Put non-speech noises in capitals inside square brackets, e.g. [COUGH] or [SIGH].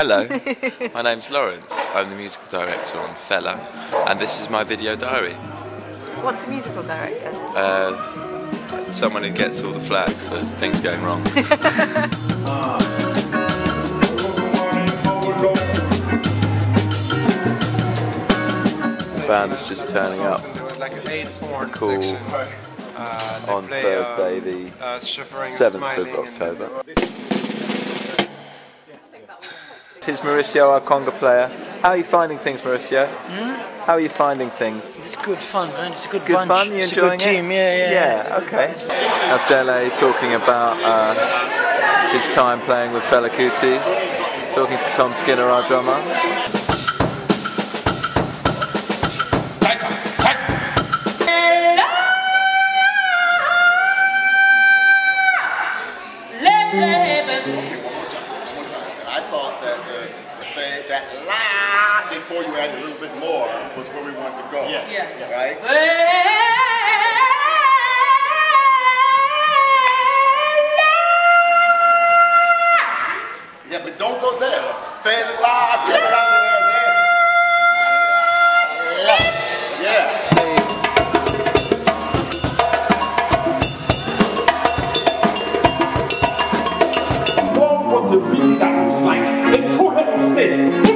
Hello, my name's Lawrence. I'm the musical director on Fela, and this is my video diary. What's a musical director? Uh, someone who gets all the flack for things going wrong. [LAUGHS] the band is just turning up. Cool. On Thursday, the 7th of October. This is Mauricio, our conga player. How are you finding things, Mauricio? How are you finding things? It's good fun, man. It's a good Good bunch. fun. You it's enjoying a good team. it? Yeah, yeah. Yeah. Okay. Abdele talking about uh, his time playing with Fela Kuti. Talking to Tom Skinner, our drummer. Let the heavens I thought that the, the thing, that la before you added a little bit more was where we wanted to go. Yes. Right? Yeah, but don't go there. Stay in la, want